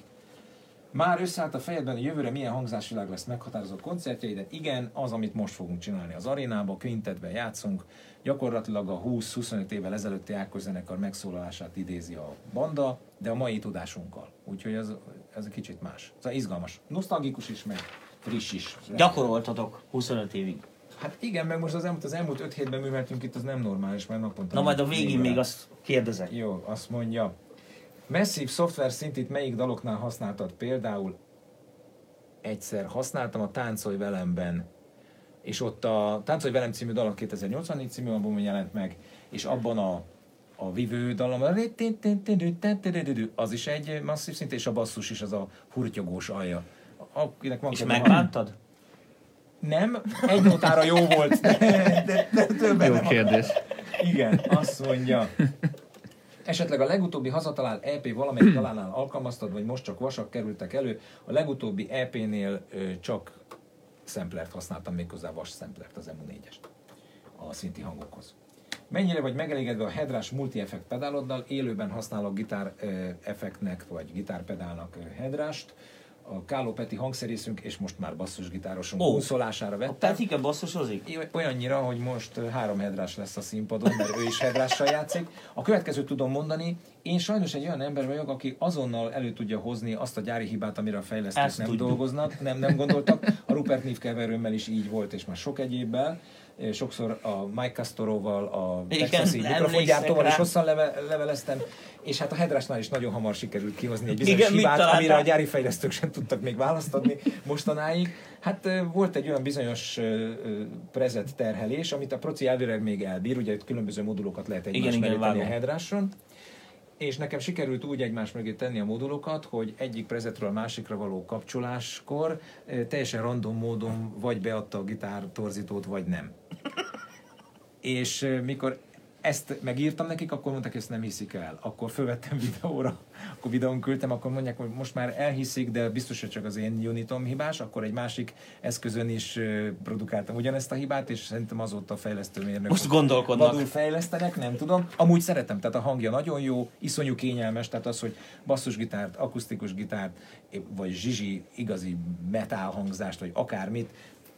Már összeállt a fejedben, hogy jövőre milyen hangzásvilág lesz meghatározó koncertjeidet. Igen, az, amit most fogunk csinálni az arénába, quintetben játszunk. Gyakorlatilag a 20-25 évvel ezelőtti Ákos zenekar megszólalását idézi a banda, de a mai tudásunkkal. Úgyhogy ez, ez egy kicsit más. Szóval izgalmas. Nosztalgikus is, meg friss is. Gyakoroltatok 25 évig. Hát igen, meg most az elmúlt, az elmúlt 5 hétben műveltünk itt, az nem normális, mert naponta... Na majd a végén még azt kérdezek. Jó, azt mondja. Massive szoftver szintit melyik daloknál használtad? Például egyszer használtam a Táncolj velemben, és ott a Táncolj velem című dal a 2084 című albumon jelent meg, és abban a a vivő dalom, az is egy masszív szint, és a basszus is az a hurtyogós alja. Akinek van És megbántad? Nem, egy notára jó volt, de, de, de többen Jó nem kérdés. igen, azt mondja. Esetleg a legutóbbi hazatalált EP valamelyik dalánál alkalmaztad, vagy most csak vasak kerültek elő. A legutóbbi EP-nél csak szemplert használtam, méghozzá vas szemplert, az MU4-est a szinti hangokhoz. Mennyire vagy megelégedve a headrush multi-effekt pedáloddal, élőben használok gitár effektnek, vagy gitárpedálnak ö, headrust, a Káló Peti hangszerészünk, és most már basszusgitárosunk Ó. bunszolására A vettem. Petike basszusozik? Oly- Olyannyira, hogy most három hedrás lesz a színpadon, mert ő is hedrással játszik. A következőt tudom mondani, én sajnos egy olyan ember vagyok, aki azonnal elő tudja hozni azt a gyári hibát, amire a fejlesztők Ezt nem tudjuk. dolgoznak, nem, nem gondoltak. A Rupert Neve keverőmmel is így volt, és már sok egyébbel. Sokszor a Mike Castoroval, a Texasi mikrofongyártóval is hosszan leve, leveleztem, és hát a Hedrásnál is nagyon hamar sikerült kihozni egy bizonyos Igen, hibát, amire a gyári fejlesztők sem tudtak még választ adni mostanáig. Hát volt egy olyan bizonyos prezet terhelés, amit a proci elvileg még elbír, ugye itt különböző modulokat lehet egymás Igen, mellé igen, tenni a vágom. Hedráson, és nekem sikerült úgy egymás mögé tenni a modulokat, hogy egyik prezetről a másikra való kapcsoláskor teljesen random módon vagy beadta a gitár torzítót, vagy nem. És mikor ezt megírtam nekik, akkor mondták, hogy ezt nem hiszik el. Akkor fölvettem videóra, akkor videón küldtem, akkor mondják, hogy most már elhiszik, de biztos, hogy csak az én unitom hibás, akkor egy másik eszközön is produkáltam ugyanezt a hibát, és szerintem azóta a fejlesztőmérnök Most gondolkodnak. vadul fejlesztenek, nem tudom. Amúgy szeretem, tehát a hangja nagyon jó, iszonyú kényelmes, tehát az, hogy basszusgitárt, akusztikus gitárt, vagy zsizsi igazi metal hangzást, vagy akármit,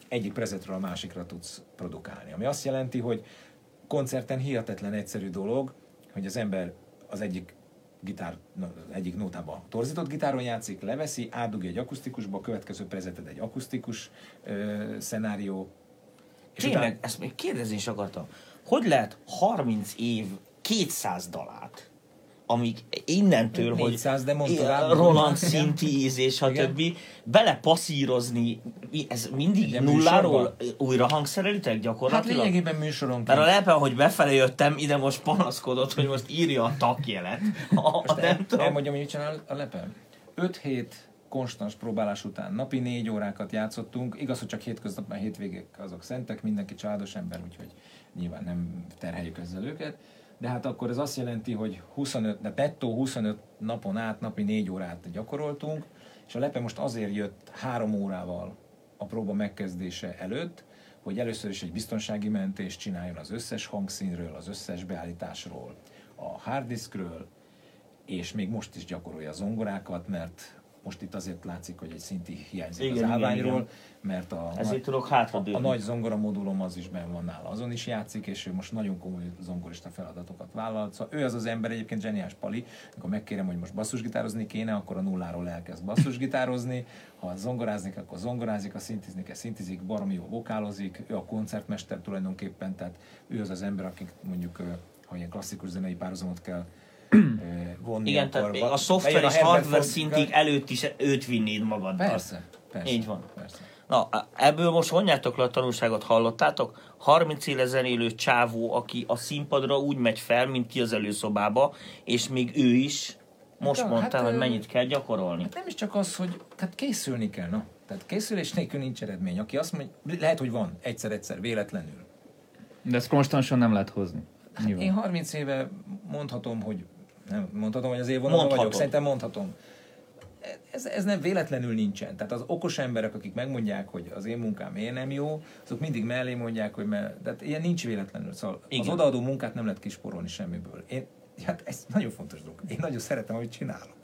egyik prezetről a másikra tudsz produkálni. Ami azt jelenti, hogy koncerten hihetetlen egyszerű dolog, hogy az ember az egyik gitár, egyik nótában torzított gitáron játszik, leveszi, átdugja egy akusztikusba, a következő prezeted egy akusztikus ö, szenárió. És Tényleg, ezt még kérdezni is akartam. Hogy lehet 30 év 200 dalát, amíg innentől, 400, de mondta hogy rá, Roland igen. szintíz és a Igen. többi, belepasszírozni, ez mindig ilyen nulláról műsorban? újra hangszerelitek Hát gyakorlatilag? lényegében műsoronként. Mert a lepe, hogy befelé jöttem, ide most panaszkodott, hogy most írja a takjelet. A, nem el, tudom. elmondjam, hogy mit csinál a lepem. 5 hét konstans próbálás után napi négy órákat játszottunk. Igaz, hogy csak hétköznap, mert hétvégek azok szentek, mindenki családos ember, úgyhogy nyilván nem terheljük ezzel őket. De hát akkor ez azt jelenti, hogy 25, de nettó 25 napon át napi négy órát gyakoroltunk, és a lepe most azért jött három órával a próba megkezdése előtt, hogy először is egy biztonsági mentést csináljon az összes hangszínről, az összes beállításról, a harddiskről, és még most is gyakorolja a zongorákat, mert most itt azért látszik, hogy egy szinti hiányzik Igen, az állványról, igen. mert a, Ezért tudok a, a nagy zongora modulom az is benn van nála, azon is játszik, és ő most nagyon komoly zongorista feladatokat vállalt. Szóval ő az az ember egyébként zseniás pali, amikor megkérem, hogy most basszusgitározni kéne, akkor a nulláról elkezd basszusgitározni, ha zongorázni akkor zongorázik, ha szintizni kell, szintizik, baromi jó vokálozik, ő a koncertmester tulajdonképpen, tehát ő az az ember, akik mondjuk, ha ilyen klasszikus zenei párhuzamot kell vonni, Igen, akkor tehát va- a szoftver és Herbert hardware szintig előtt is őt vinnéd magaddal. Persze, persze. Így van. Persze. Na, ebből most vonjátok le a tanulságot, hallottátok? 30 éve zenélő csávó, aki a színpadra úgy megy fel, mint ki az előszobába, és még ő is most Hát, mondta, hát, hogy mennyit kell gyakorolni. Hát nem is csak az, hogy tehát készülni kell, na. Tehát készülés nélkül nincs eredmény. Aki azt mondja, lehet, hogy van, egyszer-egyszer, véletlenül. De ezt konstansan nem lehet hozni. Hát én 30 éve mondhatom, hogy nem mondhatom, hogy az évvonalban vagyok, szerintem mondhatom. Ez, ez nem véletlenül nincsen. Tehát az okos emberek, akik megmondják, hogy az én munkám miért nem jó, azok mindig mellé mondják, hogy mert, tehát ilyen nincs véletlenül. Szóval Igen. az odaadó munkát nem lehet kisporolni semmiből. Én, hát ez nagyon fontos dolog. Én nagyon szeretem, amit csinálok.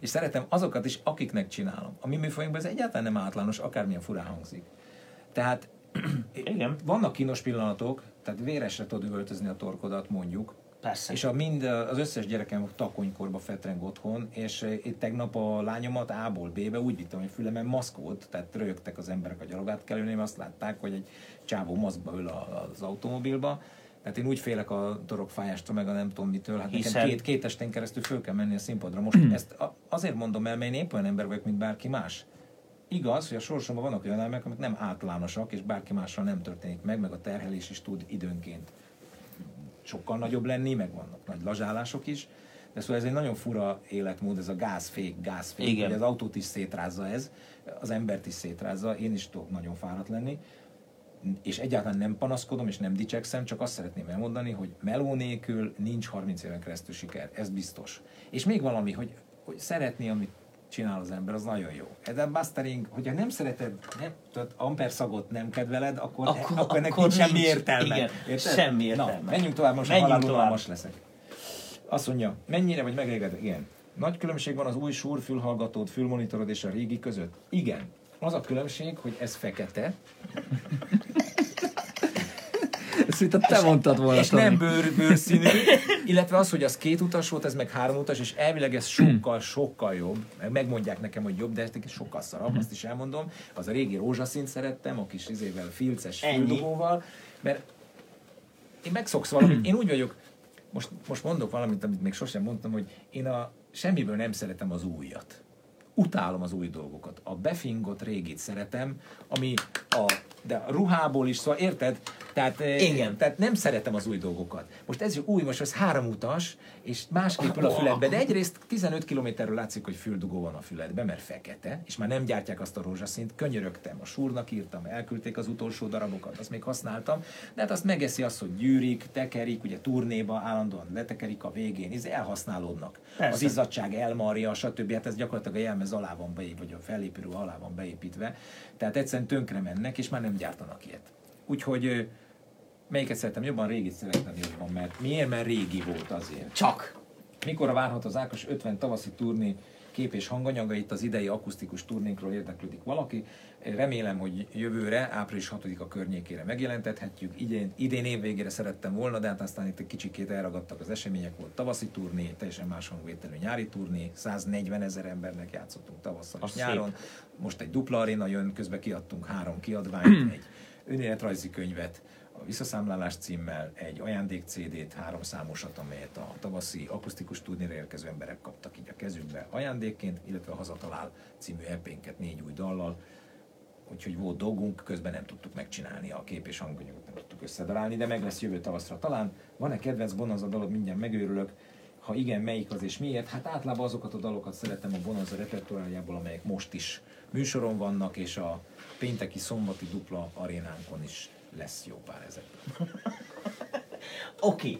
És szeretem azokat is, akiknek csinálom. A mi műfajunkban ez egyáltalán nem általános, akármilyen furán hangzik. Tehát Igen. vannak kínos pillanatok, tehát véresre tudod üvöltözni a torkodat, mondjuk, Persze. és a mind, az összes gyerekem takonykkorba fetreng otthon, és eh, itt tegnap a lányomat A-ból B-be úgy vittem, hogy fülemen maszk volt, tehát rögtek az emberek a gyalogátkelőnél, azt látták, hogy egy csávó maszkba ül az automobilba. Tehát én úgy félek a torokfájástól, meg a nem tudom mitől, hát Hiszen- nekem két, két estén keresztül föl kell menni a színpadra. Most ezt a- azért mondom el, mert én épp olyan ember vagyok, mint bárki más. Igaz, hogy a sorsomban vannak olyan elemek, amik nem általánosak, és bárki mással nem történik meg, meg a terhelés is tud időnként sokkal nagyobb lenni, meg vannak nagy lazsálások is. De szóval ez egy nagyon fura életmód, ez a gázfék, gázfék. Igen. Az autót is szétrázza ez, az embert is szétrázza, én is tudok nagyon fáradt lenni. És egyáltalán nem panaszkodom, és nem dicsekszem, csak azt szeretném elmondani, hogy meló nélkül nincs 30 éven keresztül siker, ez biztos. És még valami, hogy, hogy szeretni, amit csinál az ember, az nagyon jó. A mastering, hogyha nem szereted, nem, tudod, amperszagot nem kedveled, akkor, Akkor- akkor, akkor ennek nincs semmi értelme. Igen, Érted? semmi Na, értelme. menjünk tovább, most Menjünk tovább. tovább. leszek. Azt mondja, mennyire vagy megelégedett? Igen. Nagy különbség van az új súr fülhallgatód, fülmonitorod és a régi között? Igen. Az a különbség, hogy ez fekete, Ezt mint a te mondtad volna, És nem bőr, bőrszínű, illetve az, hogy az két utas volt, ez meg három utas, és elvileg ez sokkal, sokkal jobb. Meg Megmondják nekem, hogy jobb, de ez sokkal szarabb, azt is elmondom. Az a régi rózsaszínt szerettem, a kis izével, filces füldugóval, mert én megszoksz valamit, én úgy vagyok, most, most mondok valamit, amit még sosem mondtam, hogy én a semmiből nem szeretem az újat. Utálom az új dolgokat. A befingott régit szeretem, ami a, de a ruhából is, szóval érted? Tehát, eh, Igen. tehát nem szeretem az új dolgokat. Most ez új, most ez három utas, és másképp ül a füledbe, de egyrészt 15 kilométerről látszik, hogy füldugó van a füledbe, mert fekete, és már nem gyártják azt a rózsaszint, könyörögtem, a súrnak írtam, elküldték az utolsó darabokat, azt még használtam, de hát azt megeszi azt, hogy gyűrik, tekerik, ugye turnéba állandóan letekerik a végén, ez elhasználódnak. Persze. Az izzadság elmarja, stb. Hát ez gyakorlatilag a jelmez alá van beépítve, vagy a felépülő alá van beépítve. Tehát egyszerűen tönkre mennek, és már nem gyártanak ilyet. Úgyhogy melyiket szeretem jobban, régit szeretem jobban, mert miért? Mert régi volt azért. Csak. Mikor várhat az Ákos 50 tavaszi turné kép és hanganyaga, itt az idei akusztikus turnénkról érdeklődik valaki. Remélem, hogy jövőre, április 6-a környékére megjelentethetjük. Idén, idén év végére szerettem volna, de hát aztán itt egy kicsikét elragadtak az események, volt tavaszi turné, teljesen más hangvételű nyári turné, 140 ezer embernek játszottunk tavasszal és nyáron. Most egy dupla aréna jön, közben kiadtunk három kiadványt, egy önéletrajzi könyvet, visszaszámlálás címmel egy ajándék CD-t, három számosat, amelyet a tavaszi akusztikus turnéra érkező emberek kaptak így a kezükbe ajándékként, illetve a Hazatalál című EP-nket négy új dallal, úgyhogy volt dolgunk, közben nem tudtuk megcsinálni a kép és hanganyagot, nem tudtuk összedarálni, de meg lesz jövő tavaszra talán. Van-e kedvenc Bonanza dalod, mindjárt megőrülök. Ha igen, melyik az és miért? Hát általában azokat a dalokat szeretem a Bonanza repertoárjából, amelyek most is műsoron vannak, és a pénteki szombati dupla arénánkon is lesz jó pár ezek. Oké.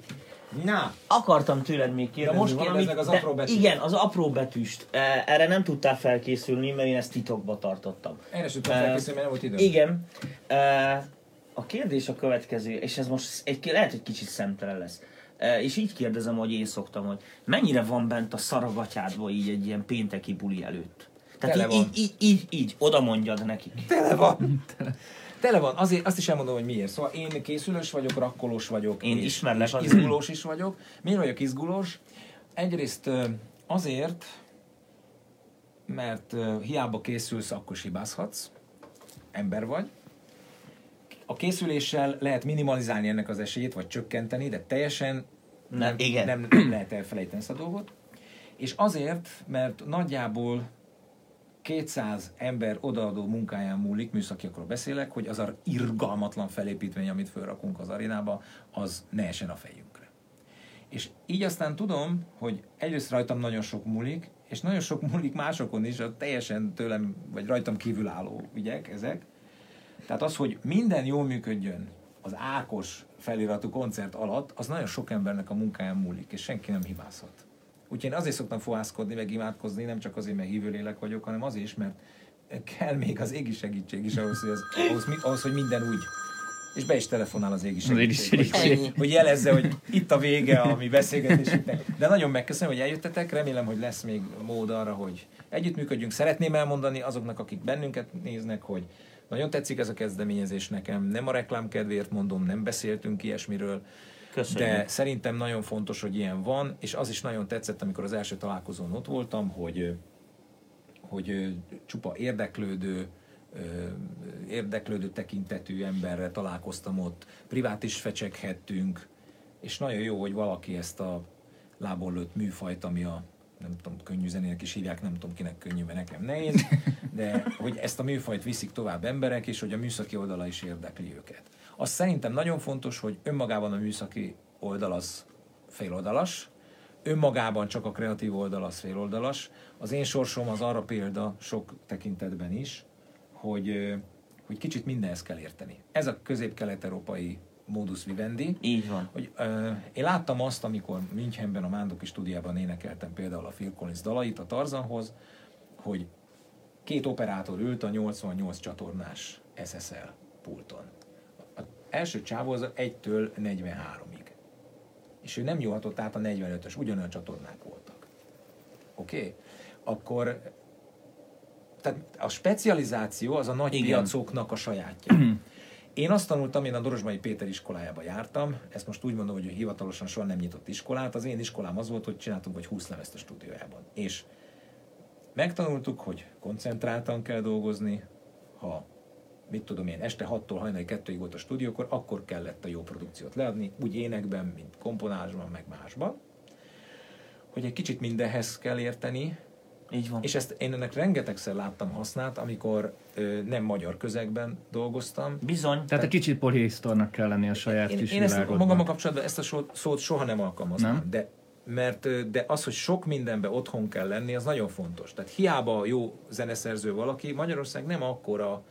Na, Akartam tőled még kérdezni most valamit, az de apró betűst. Igen, az apró betűst. E, Erre nem tudtál felkészülni, mert én ezt titokba tartottam. erre sem tudom Eh, felkészülni, mert nem volt időm. Igen. E, A kérdés a következő, és ez most egy, lehet, hogy kicsit szemtelen lesz. E, És így kérdezem, hogy én szoktam, hogy mennyire van bent a szaragatyádba így egy ilyen pénteki buli előtt? Tehát Tele így, van. így, így, így, így, oda mondjad nekik. Tele van. Tele van. Azért azt is elmondom, hogy miért. Szóval én készülős vagyok, rakkolós vagyok. Én és, ismerlek és az- izgulós is vagyok. Miért vagyok izgulós? Egyrészt azért, mert hiába készülsz, akkor hibázhatsz. Ember vagy. A készüléssel lehet minimalizálni ennek az esélyét, vagy csökkenteni, de teljesen Nem, igen. nem, nem lehet elfelejteni ezt a dolgot. És azért, mert nagyjából 200 ember odaadó munkáján múlik, műszakiakról beszélek, hogy az a irgalmatlan felépítmény, amit felrakunk az arénába, az ne essen a fejünkre. És így aztán tudom, hogy egyrészt rajtam nagyon sok múlik, és nagyon sok múlik másokon is, a teljesen tőlem, vagy rajtam kívülálló ügyek ezek. Tehát az, hogy minden jól működjön az Ákos feliratú koncert alatt, az nagyon sok embernek a munkáján múlik, és senki nem hibázhat. Úgyhogy én azért szoktam fohászkodni, meg imádkozni, nem csak azért, mert hívőlélek vagyok, hanem azért is, mert kell még az égi segítség is ahhoz, hogy, az, ahhoz, ahhoz, hogy minden úgy és be is telefonál az égi égi segítség, hogy, segítség. hogy, hogy jelezze, hogy itt a vége a mi beszélgetésünknek. De nagyon megköszönöm, hogy eljöttetek, remélem, hogy lesz még mód arra, hogy együttműködjünk. Szeretném elmondani azoknak, akik bennünket néznek, hogy nagyon tetszik ez a kezdeményezés nekem, nem a reklám kedvéért mondom, nem beszéltünk ilyesmiről, Köszönjük. de szerintem nagyon fontos, hogy ilyen van, és az is nagyon tetszett, amikor az első találkozón ott voltam, hogy, hogy csupa érdeklődő, érdeklődő tekintetű emberrel találkoztam ott, privát is fecseghettünk, és nagyon jó, hogy valaki ezt a lából lőtt műfajt, ami a nem tudom, könnyű zenének is hívják, nem tudom kinek könnyű, mert nekem nehéz, de hogy ezt a műfajt viszik tovább emberek, és hogy a műszaki oldala is érdekli őket. Azt szerintem nagyon fontos, hogy önmagában a műszaki oldal az féloldalas, önmagában csak a kreatív oldal az féloldalas. Az én sorsom az arra példa sok tekintetben is, hogy, hogy kicsit mindenhez kell érteni. Ez a közép-kelet-európai modus vivendi, Így van. hogy ö, én láttam azt, amikor Münchenben a Mándoki stúdiában énekeltem például a Phil Collins dalait a Tarzanhoz, hogy két operátor ült a 88 csatornás SSL pulton. Első csávó az 1-től 43-ig. És ő nem nyúlhatott át a 45-ös, ugyanolyan csatornák voltak. Oké? Okay? Akkor tehát a specializáció az a nagy Igen. Piacoknak a sajátja. Én azt tanultam, én a Dorosmai Péter iskolájába jártam, ezt most úgy mondom, hogy hivatalosan soha nem nyitott iskolát, az én iskolám az volt, hogy csináltunk vagy 20 lemezt a stúdiójában. És megtanultuk, hogy koncentráltan kell dolgozni, ha mit tudom én, este 6-tól hajnali 2 volt a stúdiókor, akkor kellett a jó produkciót leadni, úgy énekben, mint komponálásban, meg másban. Hogy egy kicsit mindenhez kell érteni, Így van. és ezt én ennek rengetegszer láttam használt, amikor ö, nem magyar közegben dolgoztam. Bizony. Tehát egy kicsit polihisztornak kell lenni a saját Én, kis én ezt magammal kapcsolatban ezt a szót soha nem alkalmaznám, Nem? de mert de az, hogy sok mindenbe otthon kell lenni, az nagyon fontos. Tehát hiába jó zeneszerző valaki, Magyarország nem akkora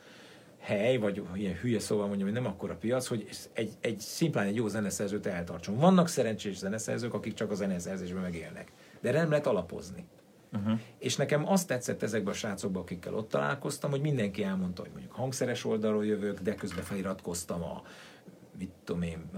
hely, vagy ilyen hülye szóval mondjam, hogy nem akkora piac, hogy egy, egy szimplán egy jó zeneszerzőt eltartson. Vannak szerencsés zeneszerzők, akik csak a zeneszerzésben megélnek. De nem lehet alapozni. Uh-huh. És nekem azt tetszett ezekben a srácokban, akikkel ott találkoztam, hogy mindenki elmondta, hogy mondjuk hangszeres oldalról jövök, de közben feliratkoztam a mit tudom én,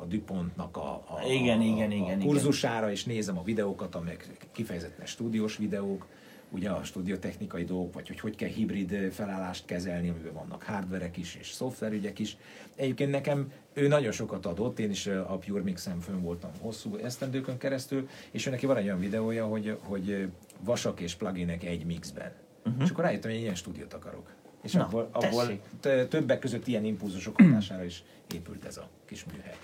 a Dupontnak a, a, Igen, a, igen, a igen, kurzusára, és nézem a videókat, amelyek kifejezetten stúdiós videók, ugye a stúdiótechnikai dolgok, vagy hogy hogy kell hibrid felállást kezelni, amiben vannak hardverek is, és szoftverügyek is. Egyébként nekem ő nagyon sokat adott, én is a Pure Mixen fönn voltam hosszú esztendőkön keresztül, és ő neki van egy olyan videója, hogy, hogy vasak és pluginek egy mixben. Uh-huh. És akkor rájöttem, hogy én ilyen stúdiót akarok. És Na, abból, abból többek között ilyen impulzusok hatására is épült ez a kis műhely.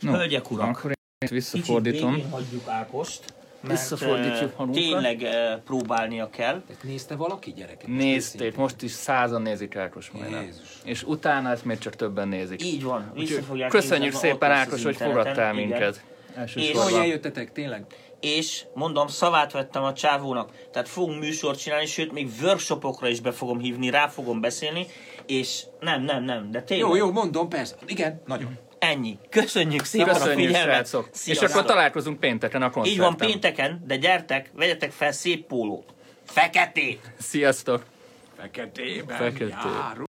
No, Hölgyek, urak. Akkor én Kicsit visszafordítom. végén hagyjuk Ákost, mert Visszafordítjuk magunkat. tényleg próbálnia kell. Nézte valaki gyerekek? Nézték, most is százan nézik Ákos majdnem. Jézus. És utána ezt még csak többen nézik. Így van, Úgyhogy köszönjük szépen Ákos, hogy fogadtál igen. minket. És-. Hogy eljöttetek, tényleg? És mondom, szavát vettem a csávónak, tehát fogunk műsort csinálni, sőt, még workshopokra is be fogom hívni, rá fogom beszélni, és nem, nem, nem, de tényleg. Jó, jó, mondom, persze. Igen, nagyon. Ennyi. Köszönjük szépen a Köszönjük, figyelmet. srácok. És akkor találkozunk pénteken a Így koncerten. van, pénteken, de gyertek, vegyetek fel szép pólót. Feketét! Sziasztok! Feketében Feketén. jár.